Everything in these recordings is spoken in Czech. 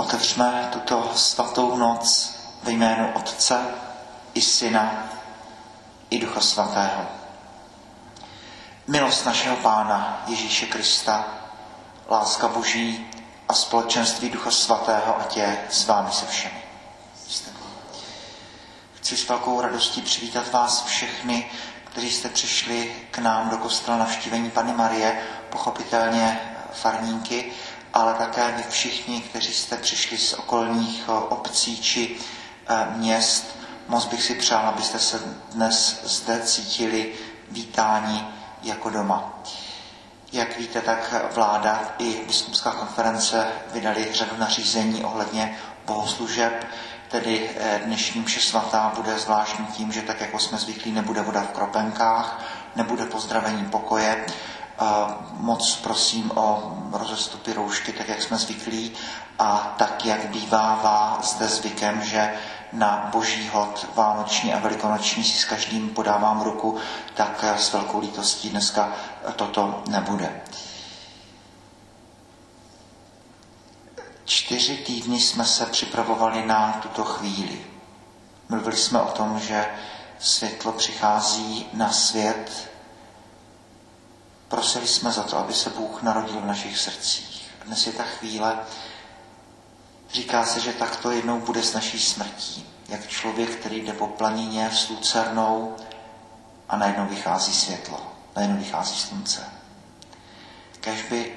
Otevřme tuto svatou noc ve jménu Otce i Syna i Ducha Svatého. Milost našeho Pána Ježíše Krista, láska Boží a společenství Ducha Svatého, ať je s vámi se všemi. Chci s velkou radostí přivítat vás všechny, kteří jste přišli k nám do kostela navštívení Pany Marie, pochopitelně farníky, ale také vy všichni, kteří jste přišli z okolních obcí či eh, měst. Moc bych si přál, abyste se dnes zde cítili vítáni jako doma. Jak víte, tak vláda i biskupská konference vydali řadu nařízení ohledně bohoslužeb, tedy eh, dnešní mše svatá bude zvláštní tím, že tak, jako jsme zvyklí, nebude voda v kropenkách, nebude pozdravení pokoje, moc prosím o rozestupy roušky, tak jak jsme zvyklí a tak, jak bývává zde zvykem, že na boží hod vánoční a velikonoční si s každým podávám ruku, tak s velkou lítostí dneska toto nebude. Čtyři týdny jsme se připravovali na tuto chvíli. Mluvili jsme o tom, že světlo přichází na svět Prosili jsme za to, aby se Bůh narodil v našich srdcích. Dnes je ta chvíle, říká se, že takto jednou bude s naší smrtí. Jak člověk, který jde po planině s lucernou a najednou vychází světlo, najednou vychází slunce. Kež by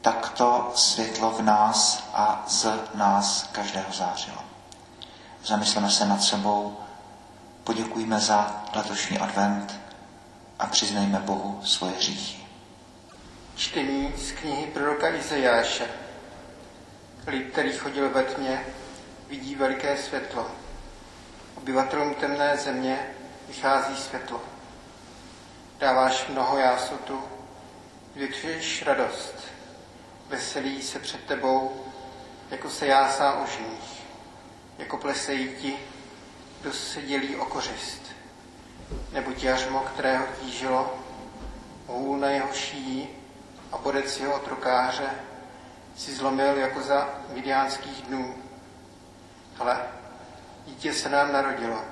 takto světlo v nás a z nás každého zářilo. Zamysleme se nad sebou, poděkujme za letošní advent a přiznejme Bohu svoje hříchy. Čtení z knihy proroka Izajáše. Lid, který chodil ve tmě, vidí veliké světlo. Obyvatelům temné země vychází světlo. Dáváš mnoho jásotu, vytřeš radost. Veselí se před tebou, jako se jásá o žních, jako plesejí ti, kdo se dělí o kořist. Nebo jařmo, kterého tížilo, hůl na jeho šíji, a bodec jeho otrokáře si zlomil jako za midiánských dnů. Ale dítě se nám narodilo,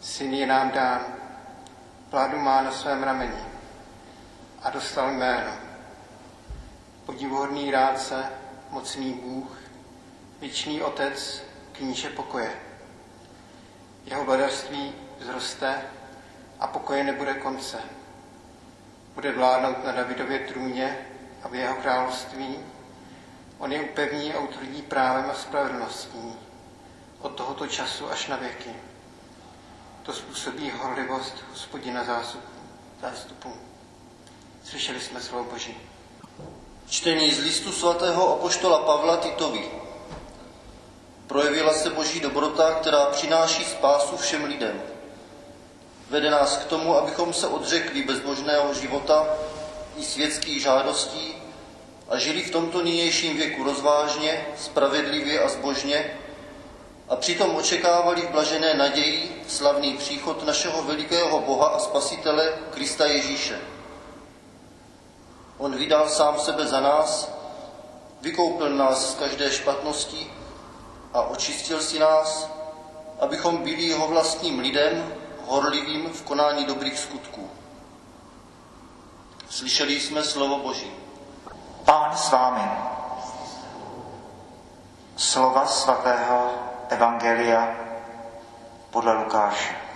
syn je nám dán, vládu má na svém rameni a dostal jméno. Podivuhodný rádce, mocný Bůh, věčný otec, kníže pokoje. Jeho vladarství vzroste a pokoje nebude konce bude vládnout na Davidově trůně a v jeho království. On je upevní a utvrdí právem a spravedlností od tohoto času až na věky. To způsobí horlivost hospodina zástupu. Slyšeli jsme slovo Boží. Čtení z listu svatého apoštola Pavla Titovi. Projevila se boží dobrota, která přináší spásu všem lidem Vede nás k tomu, abychom se odřekli bezbožného života i světských žádostí a žili v tomto nynějším věku rozvážně, spravedlivě a zbožně a přitom očekávali v blažené naději slavný příchod našeho velikého Boha a Spasitele Krista Ježíše. On vydal sám sebe za nás, vykoupil nás z každé špatnosti a očistil si nás, abychom byli jeho vlastním lidem, horlivým v konání dobrých skutků. Slyšeli jsme slovo Boží. Pán s vámi. Slova svatého Evangelia podle Lukáše.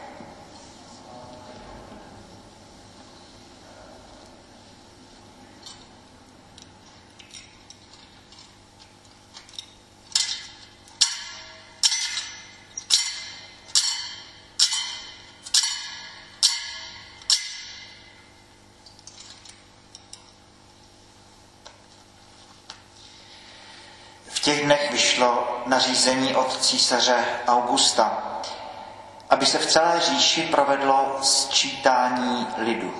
Těch dnech vyšlo nařízení od císaře Augusta, aby se v celé říši provedlo sčítání lidu.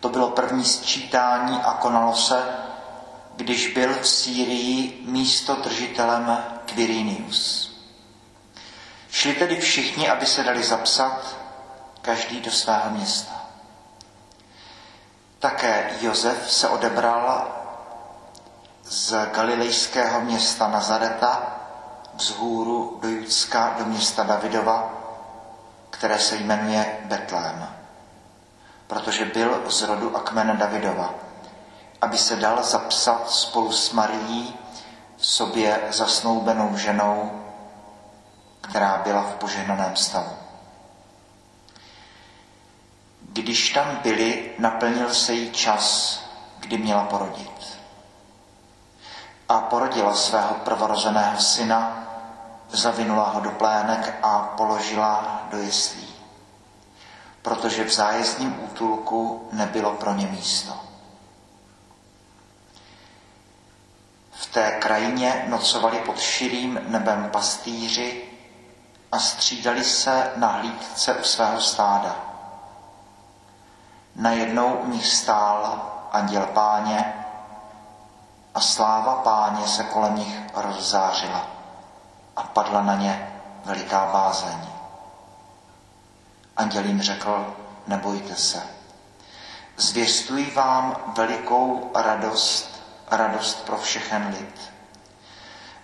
To bylo první sčítání a konalo se, když byl v Sýrii místo držitelem Quirinius. Šli tedy všichni, aby se dali zapsat, každý do svého města. Také Josef se odebral z galilejského města Nazareta vzhůru do Judska, do města Davidova, které se jmenuje Betlém, protože byl z rodu a kmene Davidova, aby se dal zapsat spolu s Marií, sobě zasnoubenou ženou, která byla v požehnaném stavu. Když tam byli, naplnil se jí čas, kdy měla porodit. A porodila svého prvorozeného syna, zavinula ho do plének a položila do jeslí, protože v zájezdním útulku nebylo pro ně místo. V té krajině nocovali pod širým nebem pastýři a střídali se na hlídce u svého stáda. Najednou u nich stál anděl páně a sláva páně se kolem nich rozzářila a padla na ně veliká bázeň. Anděl jim řekl, nebojte se. Zvěstuji vám velikou radost, radost pro všechen lid.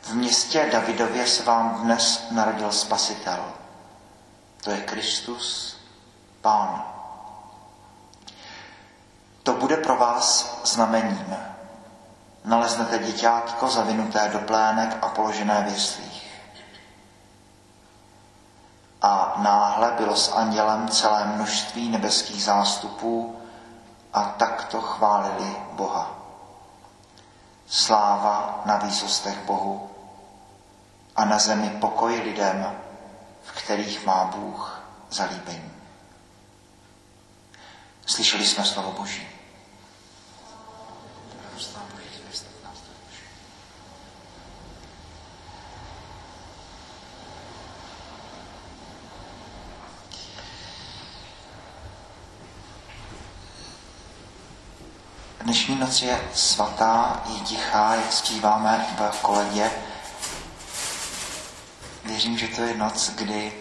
V městě Davidově se vám dnes narodil Spasitel. To je Kristus, Pán. To bude pro vás znamením. Naleznete děťátko zavinuté do plének a položené v jeslích. A náhle bylo s andělem celé množství nebeských zástupů a takto chválili Boha. Sláva na výsostech Bohu a na zemi pokoj lidem, v kterých má Bůh zalíbení. Slyšeli jsme slovo Boží. Dnešní noc je svatá, je tichá, jak zpíváme v koledě. Věřím, že to je noc, kdy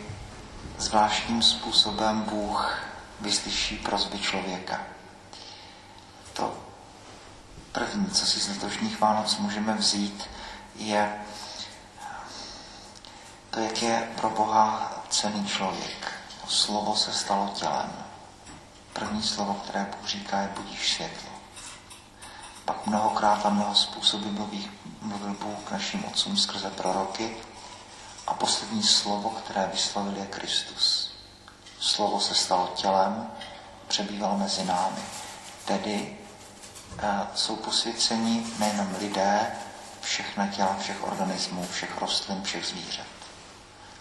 zvláštním způsobem Bůh vyslyší prozby člověka. To první, co si z letošních Vánoc můžeme vzít, je to, jak je pro Boha cený člověk. Slovo se stalo tělem. První slovo, které Bůh říká, je budíš světlo. Pak mnohokrát a mnoho způsoby mluví, mluvil Bůh k našim otcům skrze proroky. A poslední slovo, které vyslovil, je Kristus. Slovo se stalo tělem, přebývalo mezi námi. Tedy e, jsou posvěceni nejenom lidé, všechna těla, všech organismů, všech rostlin, všech zvířat.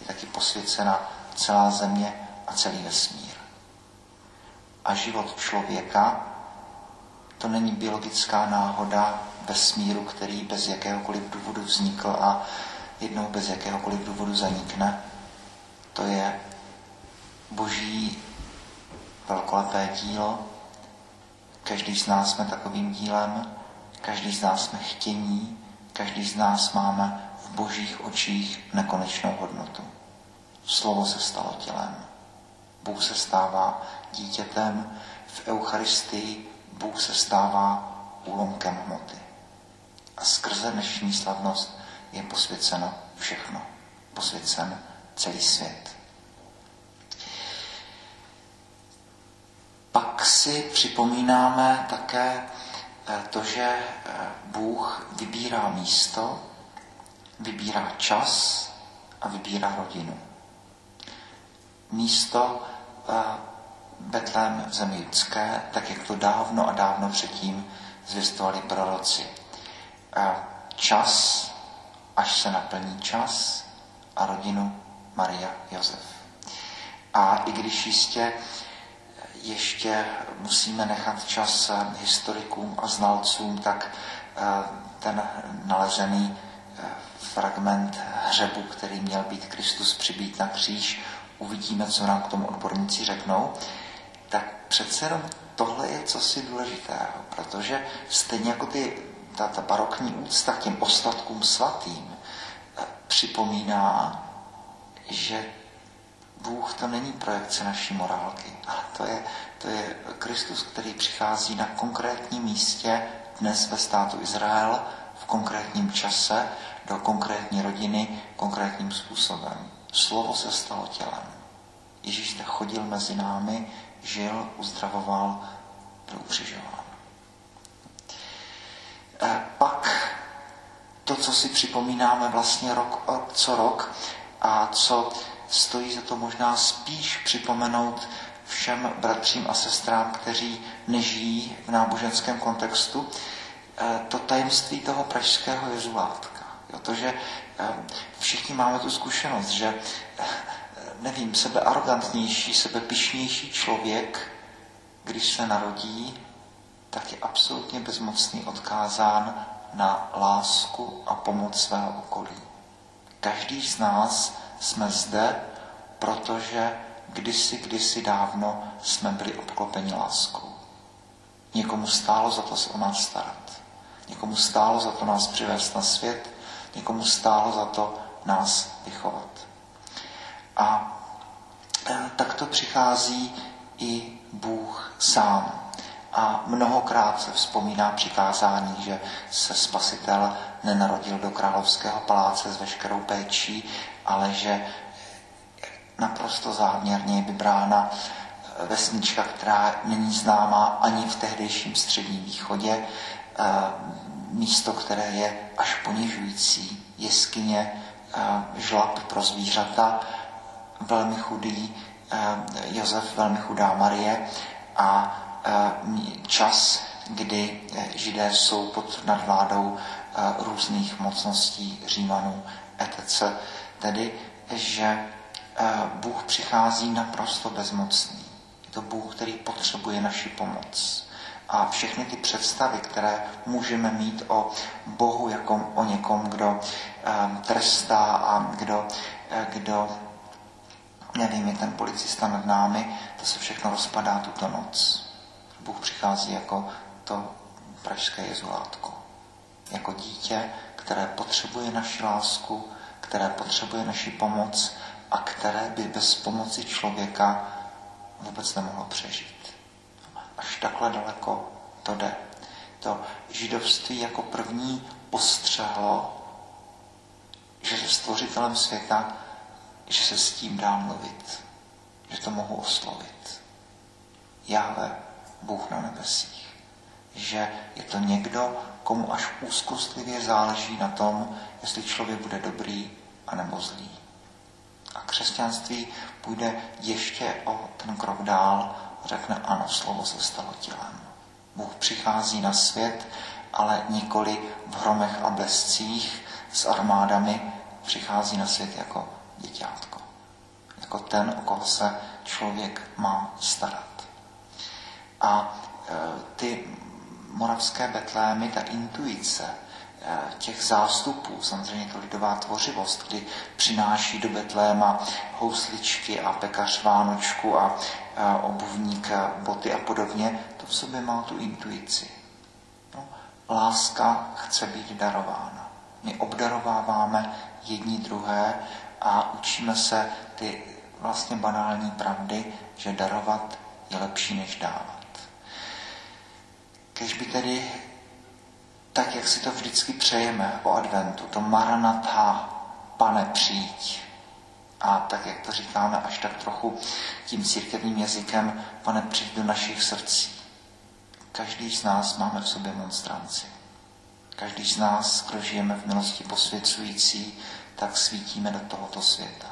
Je taky posvěcena celá země a celý vesmír. A život člověka to není biologická náhoda vesmíru, který bez jakéhokoliv důvodu vznikl a jednou bez jakéhokoliv důvodu zanikne. To je boží velkolepé dílo. Každý z nás jsme takovým dílem, každý z nás jsme chtění, každý z nás máme v božích očích nekonečnou hodnotu. Slovo se stalo tělem. Bůh se stává dítětem v Eucharistii, Bůh se stává úlomkem hmoty. A skrze dnešní slavnost je posvěceno všechno. Posvěcen celý svět. Pak si připomínáme také eh, to, že eh, Bůh vybírá místo, vybírá čas a vybírá rodinu. Místo eh, Betlém v zemi judské, tak jak to dávno a dávno předtím zvěstovali proroci. Čas, až se naplní čas, a rodinu Maria Josef. A i když jistě ještě musíme nechat čas historikům a znalcům, tak eh, ten nalezený eh, fragment hřebu, který měl být Kristus přibít na kříž, uvidíme, co nám k tomu odborníci řeknou tak přece jenom tohle je cosi důležitého, protože stejně jako ty, ta, ta barokní úcta k těm ostatkům svatým eh, připomíná, že Bůh to není projekce naší morálky, ale to je, to je Kristus, který přichází na konkrétním místě dnes ve státu Izrael, v konkrétním čase, do konkrétní rodiny, konkrétním způsobem. Slovo se stalo tělem. Ježíš chodil mezi námi, žil, uzdravoval, byl ukřižován. E, pak to, co si připomínáme vlastně rok co rok a co stojí za to možná spíš připomenout všem bratřím a sestrám, kteří nežijí v náboženském kontextu, eh, to tajemství toho pražského jezulátka. Jo, to, že eh, všichni máme tu zkušenost, že eh, nevím, sebe arrogantnější, sebe pišnější člověk, když se narodí, tak je absolutně bezmocný odkázán na lásku a pomoc svého okolí. Každý z nás jsme zde, protože kdysi, kdysi dávno jsme byli obklopeni láskou. Někomu stálo za to se o nás starat. Někomu stálo za to nás přivést na svět, někomu stálo za to nás vychovat. A e, tak to přichází i Bůh sám. A mnohokrát se vzpomíná přikázání, že se spasitel nenarodil do královského paláce s veškerou péčí, ale že naprosto záměrně je vybrána vesnička, která není známá ani v tehdejším středním východě, eh, místo, které je až ponižující, jeskyně, žlab pro zvířata, velmi chudý eh, Josef, velmi chudá Marie a čas, kdy židé jsou pod nadvládou různých mocností Římanů, etc. Tedy, že Bůh přichází naprosto bezmocný. Je to Bůh, který potřebuje naši pomoc. A všechny ty představy, které můžeme mít o Bohu jako o někom, kdo trestá a kdo, kdo nevím, je ten policista nad námi, to se všechno rozpadá tuto noc. Bůh přichází jako to pražské jezulátko. Jako dítě, které potřebuje naši lásku, které potřebuje naši pomoc a které by bez pomoci člověka vůbec nemohlo přežít. Až takhle daleko to jde. To židovství jako první postřehlo, že stvořitelem světa, že se s tím dá mluvit, že to mohu oslovit. Jáve, Bůh na nebesích. Že je to někdo, komu až úzkostlivě záleží na tom, jestli člověk bude dobrý anebo zlý. A křesťanství půjde ještě o ten krok dál a řekne ano, slovo se stalo tělem. Bůh přichází na svět, ale nikoli v hromech a blescích s armádami, přichází na svět jako děťátko. Jako ten, o koho se člověk má starat. A e, ty moravské betlémy, ta intuice, Eh, těch zástupů, samozřejmě to lidová tvořivost, kdy přináší do Betléma housličky a pekař Vánočku a, obuvník, a boty a podobně, to v sobě má tu intuici. No, láska chce být darována. My obdarováváme jedni druhé a učíme se ty vlastně banální pravdy, že darovat je lepší než dávat. Kež by tedy tak, jak si to vždycky přejeme o adventu, to maranatha, pane, přijď. A tak, jak to říkáme až tak trochu tím církevním jazykem, pane, přijď do našich srdcí. Každý z nás máme v sobě monstranci. Každý z nás, kdo žijeme v milosti posvěcující, tak svítíme do tohoto světa.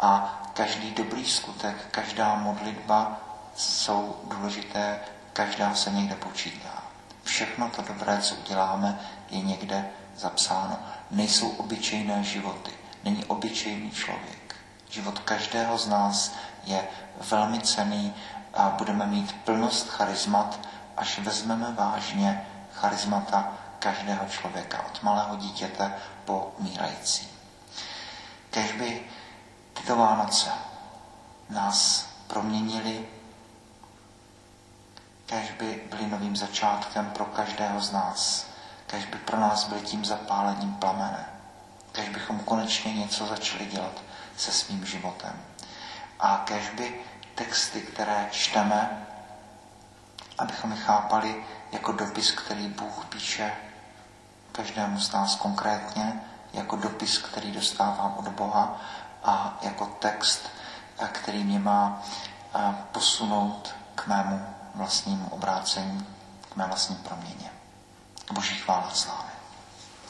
A každý dobrý skutek, každá modlitba jsou důležité, každá se někde počítá. Všechno to dobré, co uděláme, je někde zapsáno. Nejsou obyčejné životy. Není obyčejný člověk. Život každého z nás je velmi cený a budeme mít plnost charizmat, až vezmeme vážně charizmata každého člověka, od malého dítěte po mírající. Kež by tyto Vánoce nás proměnili kež by byli novým začátkem pro každého z nás, kež by pro nás byli tím zapálením plamene, kež bychom konečně něco začali dělat se svým životem. A kež by texty, které čteme, abychom je chápali jako dopis, který Bůh píše každému z nás konkrétně, jako dopis, který dostávám od Boha a jako text, který mě má posunout k mému vlastnímu obrácení, k mé vlastní proměně. Boží chvála sláva.